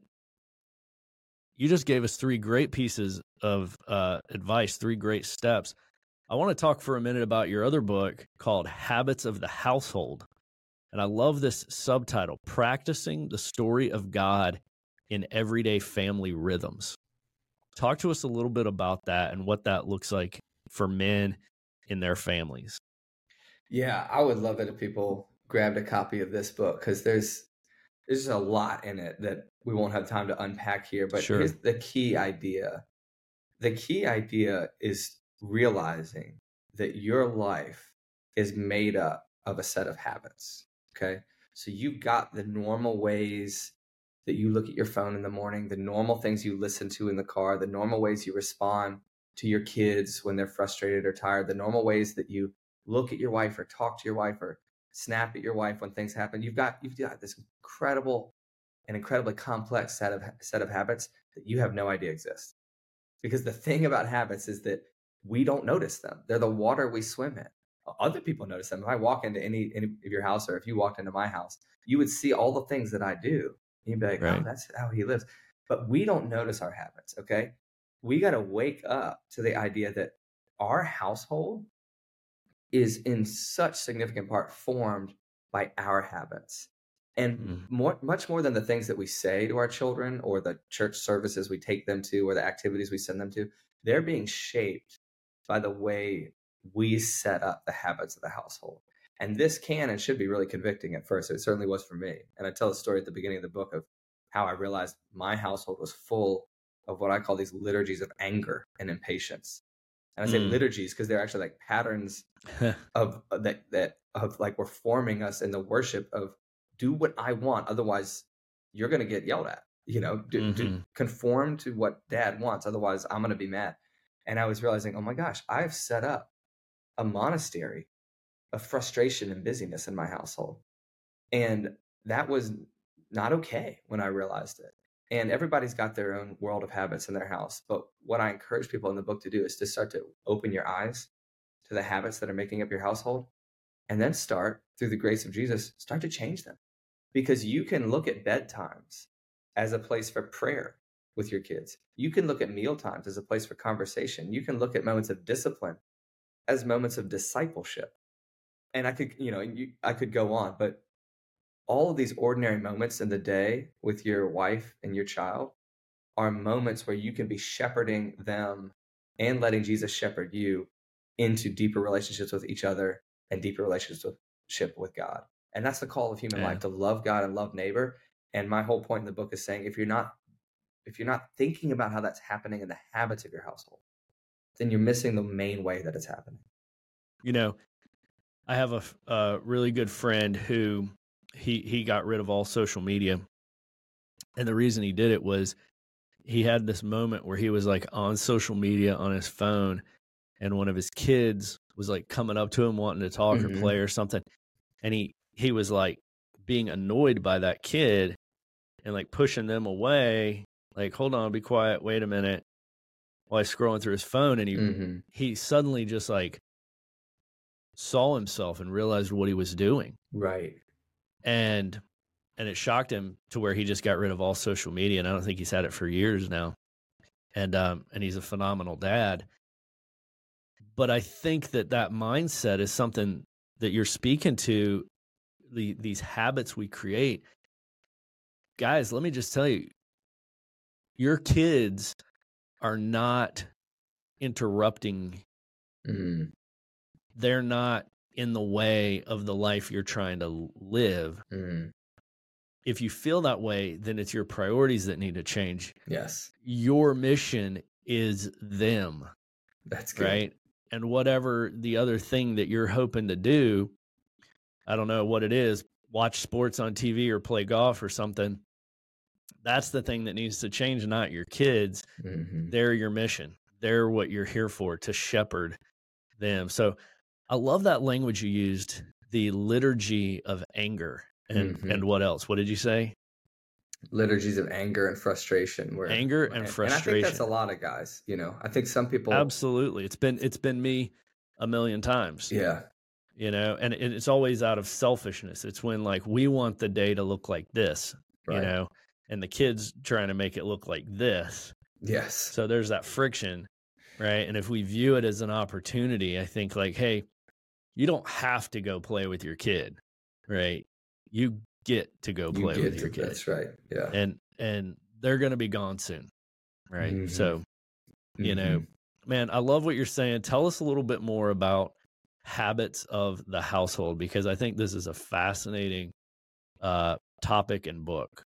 B: You just gave us three great pieces of uh, advice, three great steps. I want to talk for a minute about your other book called Habits of the Household. And I love this subtitle Practicing the Story of God in Everyday Family Rhythms. Talk to us a little bit about that and what that looks like for men in their families.
A: Yeah, I would love it if people grabbed a copy of this book because there's there's a lot in it that we won't have time to unpack here. But
B: Sure.
A: here's the key idea. The key idea is realizing that your life is made up of a set of habits. Okay. So you've got the normal ways that you look at your phone in the morning, the normal things you listen to in the car, the normal ways you respond to your kids when they're frustrated or tired, the normal ways that you look at your wife or talk to your wife or snap at your wife when things happen. You've got you've got this incredible and incredibly complex set of set of habits that you have no idea exist. Because the thing about habits is that we don't notice them. They're the water we swim in. Other people notice them. If I walk into any, any of your house or if you walked into my house, you would see all the things that I do. You'd be like, oh, that's how he lives. But we don't notice our habits, okay? We got to wake up to the idea that our household is in such significant part formed by our habits. And mm. more, much more than the things that we say to our children or the church services we take them to or the activities we send them to, they're being shaped by the way we set up the habits of the household. And this can and should be really convicting at first. It certainly was for me. And I tell a story at the beginning of the book of how I realized my household was full of what I call these liturgies of anger and impatience. And I say mm. liturgies because they're actually like patterns of uh, that that of like we're forming us in the worship of do what I want, otherwise you're going to get yelled at. You know, do, mm-hmm. do, conform to what dad wants, otherwise I'm going to be mad. And I was realizing, oh my gosh, I've set up a monastery of frustration and busyness in my household. And that was not okay when I realized it. And everybody's got their own world of habits in their house. But what I encourage people in the book to do is to start to open your eyes to the habits that are making up your household and then start through the grace of Jesus, start to change them. Because you can look at bedtimes as a place for prayer with your kids. You can look at meal times as a place for conversation. You can look at moments of discipline as moments of discipleship. And I could, you know, you, I could go on, but all of these ordinary moments in the day with your wife and your child are moments where you can be shepherding them and letting Jesus shepherd you into deeper relationships with each other and deeper relationship with God. And that's the call of human yeah. life to love God and love neighbor. And my whole point in the book is saying if you're not if you're not thinking about how that's happening in the habits of your household, then you're missing the main way that it's happening.
B: You know, I have a, a really good friend who he he got rid of all social media, and the reason he did it was he had this moment where he was like on social media on his phone, and one of his kids was like coming up to him wanting to talk mm-hmm. or play or something, and he he was like being annoyed by that kid and like pushing them away like hold on be quiet wait a minute while he's scrolling through his phone and he mm-hmm. he suddenly just like saw himself and realized what he was doing.
A: Right.
B: And and it shocked him to where he just got rid of all social media and i don't think he's had it for years now. And um and he's a phenomenal dad. But i think that that mindset is something that you're speaking to the these habits we create. Guys let me just tell you your kids are not interrupting mm-hmm. They're not in the way of the life you're trying to live mm-hmm. if you feel that way then it's your priorities that need to change
A: yes
B: your mission is them
A: that's good.
B: right and whatever the other thing that you're hoping to do I don't know what it is, watch sports on TV or play golf or something. That's the thing that needs to change, not your kids. Mm-hmm. They're your mission. They're what you're here for to shepherd them. So I love that language you used, the liturgy of anger. And mm-hmm. and what else? What did you say?
A: Liturgies of anger and frustration.
B: Where anger and frustration. And I
A: think that's a lot of guys. You know, I think some people
B: absolutely. It's been it's been me a million times.
A: Yeah,
B: you know and it's always out of selfishness it's when like we want the day to look like this right. you know and the kids trying to make it look like this
A: yes
B: so there's that friction right and if we view it as an opportunity i think like hey you don't have to go play with your kid right you get to go play with to, your kid
A: that's right yeah
B: and and they're going to be gone soon right mm-hmm. so you mm-hmm. know man i love what you're saying tell us a little bit more about habits of the household because I think this is a fascinating uh, topic and book.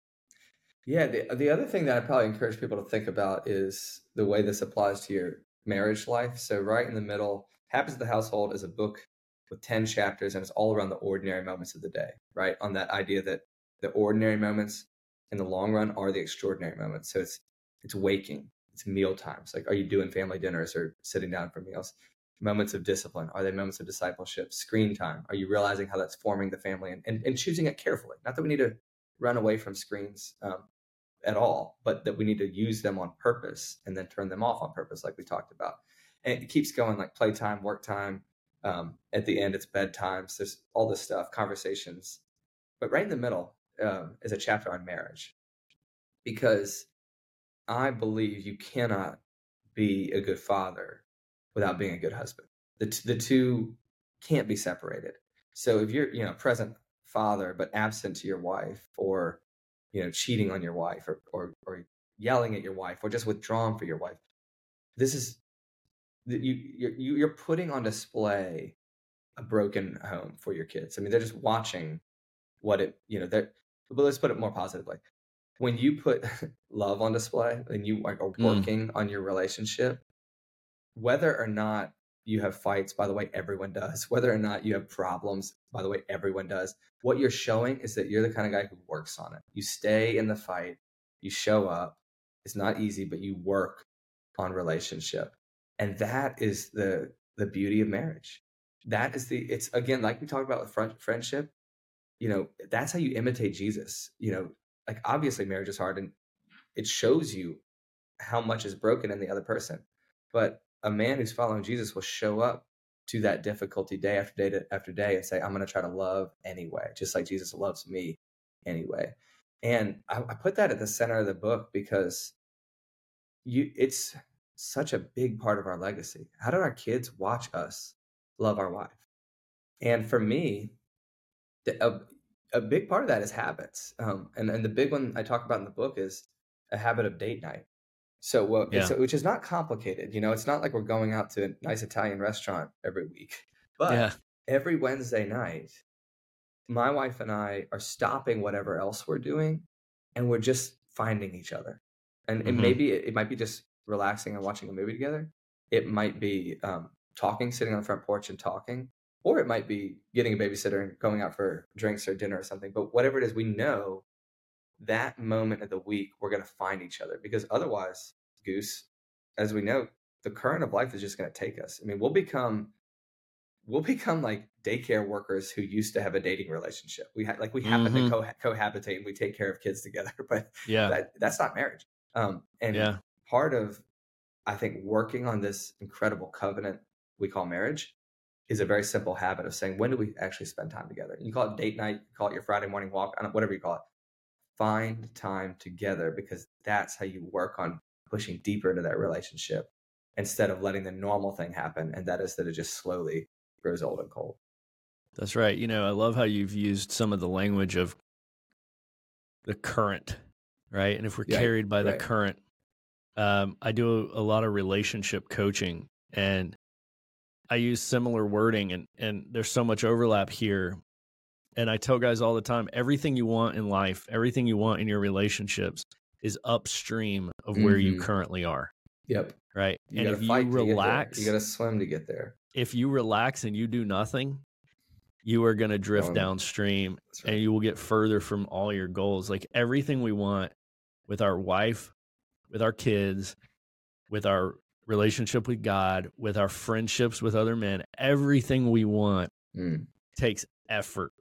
A: Yeah, the, the other thing that I probably encourage people to think about is the way this applies to your marriage life. So, right in the middle, Habits of the Household is a book with 10 chapters and it's all around the ordinary moments of the day, right? On that idea that the ordinary moments in the long run are the extraordinary moments. So, it's it's waking, it's meal times. Like, are you doing family dinners or sitting down for meals? moments of discipline? Are they moments of discipleship? Screen time? Are you realizing how that's forming the family and, and, and choosing it carefully? Not that we need to run away from screens um, at all, but that we need to use them on purpose and then turn them off on purpose, like we talked about. And it keeps going like playtime, work time. Um, at the end, it's bedtimes. There's all this stuff, conversations. But right in the middle um, is a chapter on marriage because I believe you cannot be a good father without being a good husband. The, t- the two can't be separated. So if you're, you know, present father but absent to your wife or you know cheating on your wife or or, or yelling at your wife or just withdrawn for your wife this is you you're, you're putting on display a broken home for your kids. I mean they're just watching what it you know that but let's put it more positively. When you put love on display and you are
B: Mm.
A: working on your relationship whether or not you have fights by the way everyone does whether or not you have problems by the way everyone does what you're showing is that you're the kind of guy who works on it. You stay in the fight you show up it's not easy but you work on relationship and that is the the beauty of marriage. That is the it's again like we talked about with friend, friendship you know that's how you imitate jesus you know like obviously marriage is hard and it shows you how much is broken in the other person but a man who's following jesus will show up to that difficulty day after day to, after day and say i'm going to try to love anyway just like jesus loves me anyway. And I, I put that at the center of the book because you it's such a big part of our legacy how do our kids watch us love our wife and for me the, a, a big part of that is habits um, and, and the big one i talk about in the book is a habit of date night so what
B: Yeah.
A: so, which is not complicated you know it's not like we're going out to a nice italian restaurant every week but
B: yeah.
A: every wednesday night my wife and i are stopping whatever else we're doing and we're just finding each other and, and
B: Mhm.
A: maybe it, it might be just relaxing and watching a movie together it might be um, talking sitting on the front porch and talking or it might be getting a babysitter and going out for drinks or dinner or something but whatever it is we know that moment of the week we're going to find each other because otherwise goose as we know the current of life is just going to take us i mean we'll become we'll become like daycare workers who used to have a dating relationship we ha- like we happen
B: Mhm.
A: to co- cohabitate and we take care of kids together but
B: Yeah.
A: that, that's not marriage um and
B: Yeah.
A: Part of i think working on this incredible covenant we call marriage is a very simple habit of saying when do we actually spend time together you call it date night you call it your friday morning walk whatever you call it find time together because that's how you work on pushing deeper into that relationship instead of letting the normal thing happen and that is that it just slowly grows old and cold
B: That's right. You know, I love how you've used some of the language of the current, right? And if we're
A: Yeah,
B: carried by the current, um, I do a lot of relationship coaching and I use similar wording and, and there's so much overlap here. And I tell guys all the time everything you want in life, everything you want in your relationships is upstream of where you
A: Mhm.
B: currently are,
A: yep
B: right?
A: you
B: and if you
A: to
B: relax,
A: you gotta swim to get there
B: if you relax and you do nothing, you are going to drift
A: Um,
B: downstream
A: right
B: and you will get further from all your goals. Like everything we want with our wife, with our kids, with our relationship with God, with our friendships with other men, everything we want
A: Mm.
B: takes effort.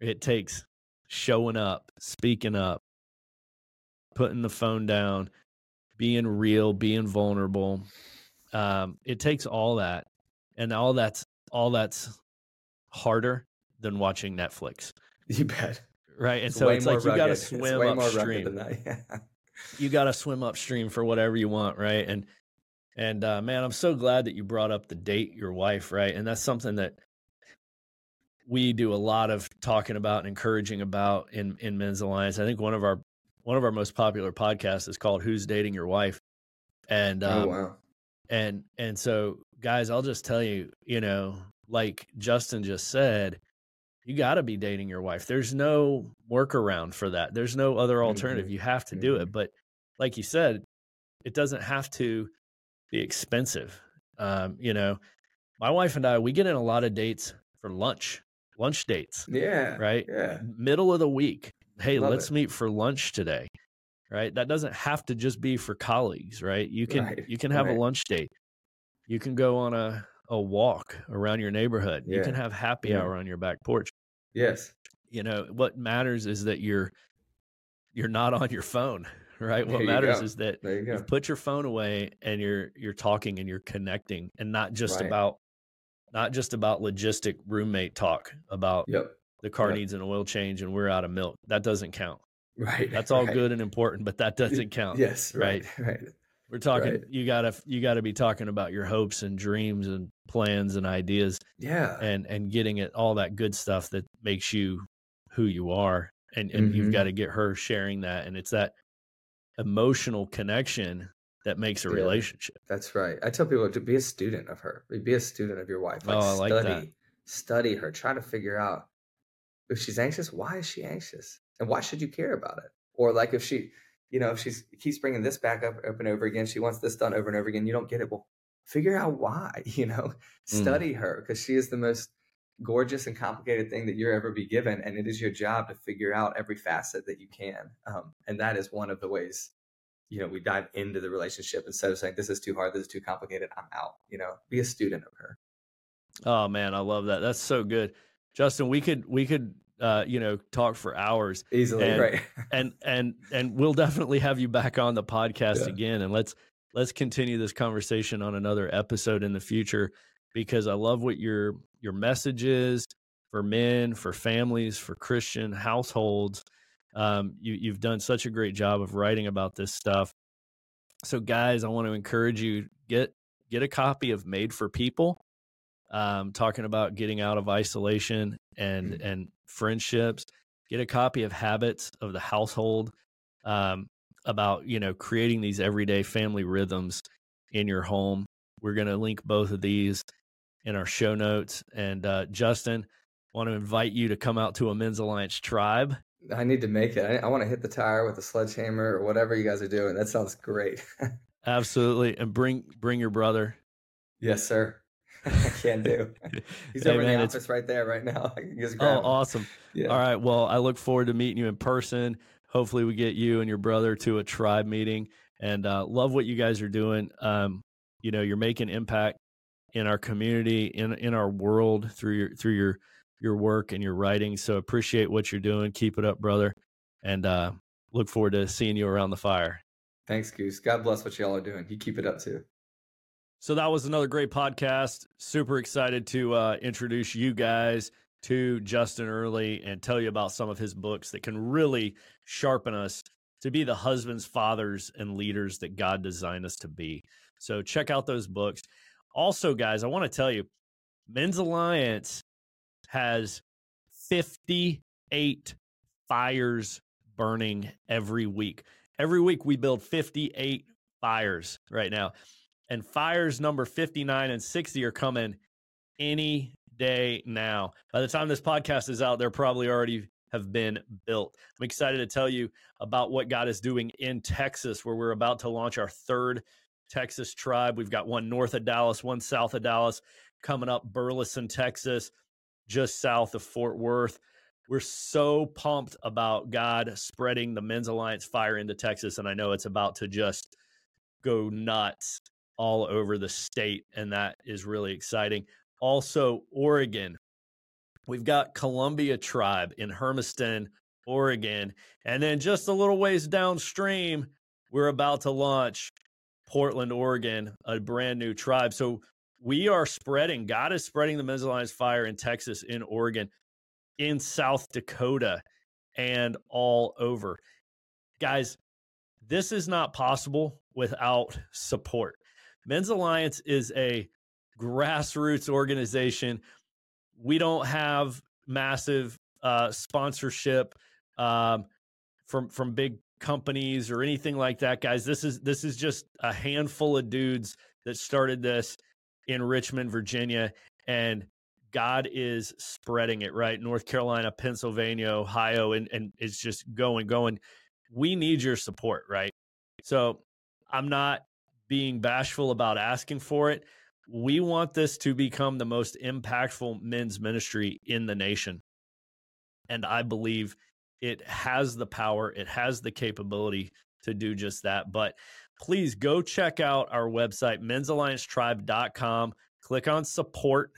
B: It takes showing up, speaking up, putting the phone down, being real, being vulnerable. Um, it takes all that, and all that's all that's harder than watching Netflix,
A: you bet
B: right? And
A: It's
B: so it's like you got to swim
A: way more rugged
B: upstream.
A: than that. Yeah.
B: you got to swim upstream for whatever you want, right? And and uh, man, I'm so glad that you brought up the date your wife, right? And that's something that we do a lot of talking about and encouraging about in in Men's Alliance. I think one of our one of our most popular podcasts is called "Who's Dating Your Wife," and um,
A: oh wow.
B: and and so guys, I'll just tell you, you know, like Justin just said, you got to be dating your wife. There's no workaround for that. There's no other alternative.
A: Mhm.
B: You have to do it. But like you said, it doesn't have to be expensive. Um, you know, my wife and I, we get in a lot of dates for lunch, lunch dates,
A: Yeah.
B: right?
A: Yeah.
B: Middle of the week. Hey,
A: Love
B: let's
A: it.
B: meet for lunch today. Right? That doesn't have to just be for colleagues, right? You can
A: Right,
B: you can have a lunch date. You can go on a a walk around your neighborhood. You can have happy
A: yeah.
B: hour on your back porch.
A: Yes.
B: You know, what matters is that you're you're not on your phone, right? What
A: There
B: matters is that
A: you
B: you've put your phone away and you're you're talking and you're connecting and not just
A: Right.
B: about not just about logistic roommate talk about
A: Yep.
B: the car
A: Yep.
B: needs an oil change and we're out of milk. That doesn't count.
A: Right.
B: That's all
A: right.
B: good and important, but that doesn't count.
A: Yes. Right. Right.
B: We're talking
A: right.
B: you got to you got to be talking about your hopes and dreams and plans and ideas
A: Yeah.
B: and and getting it all that good stuff that makes you who you are and and
A: Mm-hmm.
B: you've got to get her sharing that and it's that emotional connection that makes a
A: Yeah.
B: relationship
A: That's right. I tell people to be a student of her. Be a student of your wife. Like
B: Oh, I like
A: study,
B: that.
A: study her. Try to figure out if she's anxious. Why is she anxious, and why should you care about it? Or like if she, you know, if she's keeps bringing this back up over and over again, she wants this done over and over again. You don't get it. Well, figure out why. You know,
B: Mm.
A: study her because she is the most gorgeous and complicated thing that you're ever be given, and it is your job to figure out every facet that you can. Um, and that is one of the ways you know, we dive into the relationship instead of saying this is too hard, this is too complicated, I'm out. You know, be a student of her.
B: oh man i love that that's so good justin we could we could uh you know talk for hours.
A: Easily,
B: And-
A: right?
B: and and and we'll definitely have you back on the podcast
A: Yeah.
B: again. And let's let's continue this conversation on another episode in the future because i love what your your message is for men for families for christian households. Um, you, you've done such a great job of writing about this stuff. So guys i want to encourage you get get a copy of made for people um, talking about getting out of isolation and
A: Mhm.
B: and friendships get a copy of habits of the household um, about you know creating these everyday family rhythms in your home we're going to link both of these in our show notes and uh, justin want to invite you to come out to a men's alliance tribe
A: I need to make it. I, I want to hit the tire with a sledgehammer or whatever you guys are doing. That sounds great.
B: absolutely and bring bring your brother
A: yes, sir. I can do. He's
B: Hey,
A: over in the office right there right now. I can just
B: oh
A: him.
B: awesome
A: Yeah.
B: All right. Well, I look forward to meeting you in person. Hopefully, we get you and your brother to a tribe meeting. And uh, love what you guys are doing. Um, you know, you're making impact in our community, in in our world through your through your your work and your writing. So appreciate what you're doing. Keep it up, brother. And uh, look forward to seeing you around the fire.
A: Thanks, Goose. God bless what y'all are doing. You keep it up too.
B: So that was another great podcast. Super excited to uh, introduce you guys to Justin Earley and tell you about some of his books that can really sharpen us to be the husbands, fathers, and leaders that God designed us to be. So check out those books. Also, guys, I want to tell you, Men's Alliance has 58 fires burning every week. Every week we build 58 fires right now. And fires number 59 and 60 are coming any day now. By the time this podcast is out, they're probably already have been built. I'm excited to tell you about what God is doing in Texas, where we're about to launch our third Texas tribe. We've got one north of Dallas, one south of Dallas coming up, Burleson, Texas, just south of Fort Worth. We're so pumped about God spreading the Men's Alliance fire into Texas. And I know it's about to just go nuts all over the state. And that is really exciting. Also, Oregon. We've got Columbia Tribe in Hermiston, Oregon. And then just a little ways downstream, we're about to launch Portland, Oregon, a brand new tribe. So we are spreading, God is spreading the Men's Alliance fire in Texas, in Oregon, in South Dakota, and all over. Guys, this is not possible without support. Men's Alliance is a grassroots organization. We don't have massive uh, sponsorship um, from from big companies or anything like that, guys. This is this is just a handful of dudes that started this in Richmond, Virginia, and God is spreading it right. North Carolina, Pennsylvania, Ohio, and and it's just going, going. We need your support, right? So I'm not being bashful about asking for it. We want this to become the most impactful men's ministry in the nation. And I believe it has the power, it has the capability to do just that. But please go check out our website, mensalliancetribe.com. Click on support,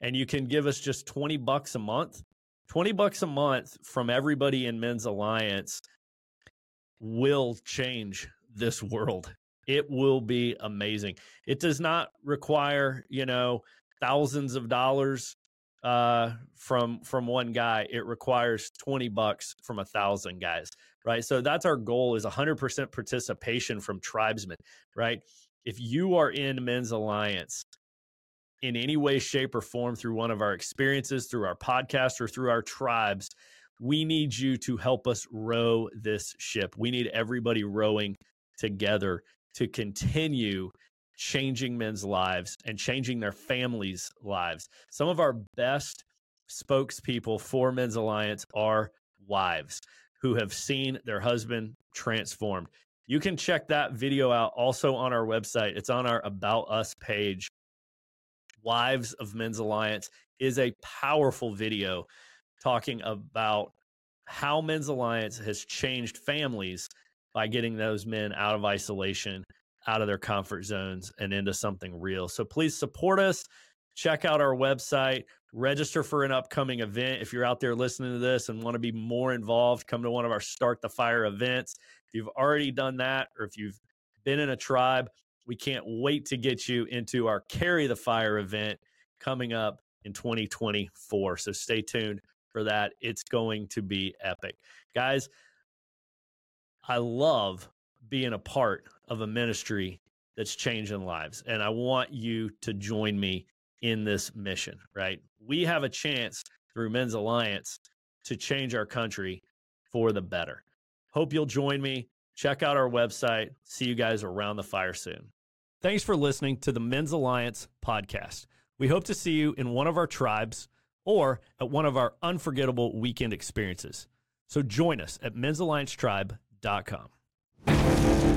B: and you can give us just 20 bucks a month. 20 bucks a month from everybody in Men's Alliance will change this world. It will be amazing. It does not require, you know, thousands of dollars uh from from one guy it requires 20 bucks from a thousand guys right so that's our goal is 100% participation from tribesmen right if you are in men's alliance in any way shape or form through one of our experiences through our podcast or through our tribes we need you to help us row this ship. We need everybody rowing together to continue changing men's lives and changing their families' lives. Some of our best spokespeople for Men's Alliance are wives who have seen their husband transformed. You can check that video out also on our website. It's on our About Us page. Wives of Men's Alliance is a powerful video talking about how Men's Alliance has changed families by getting those men out of isolation, out of their comfort zones, and into something real. So please support us. Check out our website, register for an upcoming event. If you're out there listening to this and want to be more involved, come to one of our Start the Fire events. If you've already done that, or if you've been in a tribe, we can't wait to get you into our Carry the Fire event coming up in 2024. So stay tuned for that. It's going to be epic. Guys, I love being a part of a ministry that's changing lives. And I want you to join me in this mission, right? We have a chance through Men's Alliance to change our country for the better. Hope you'll join me. Check out our website. See you guys around the fire soon. Thanks for listening to the Men's Alliance podcast. We hope to see you in one of our tribes or at one of our unforgettable weekend experiences. So join us at mensalliancetribe.com.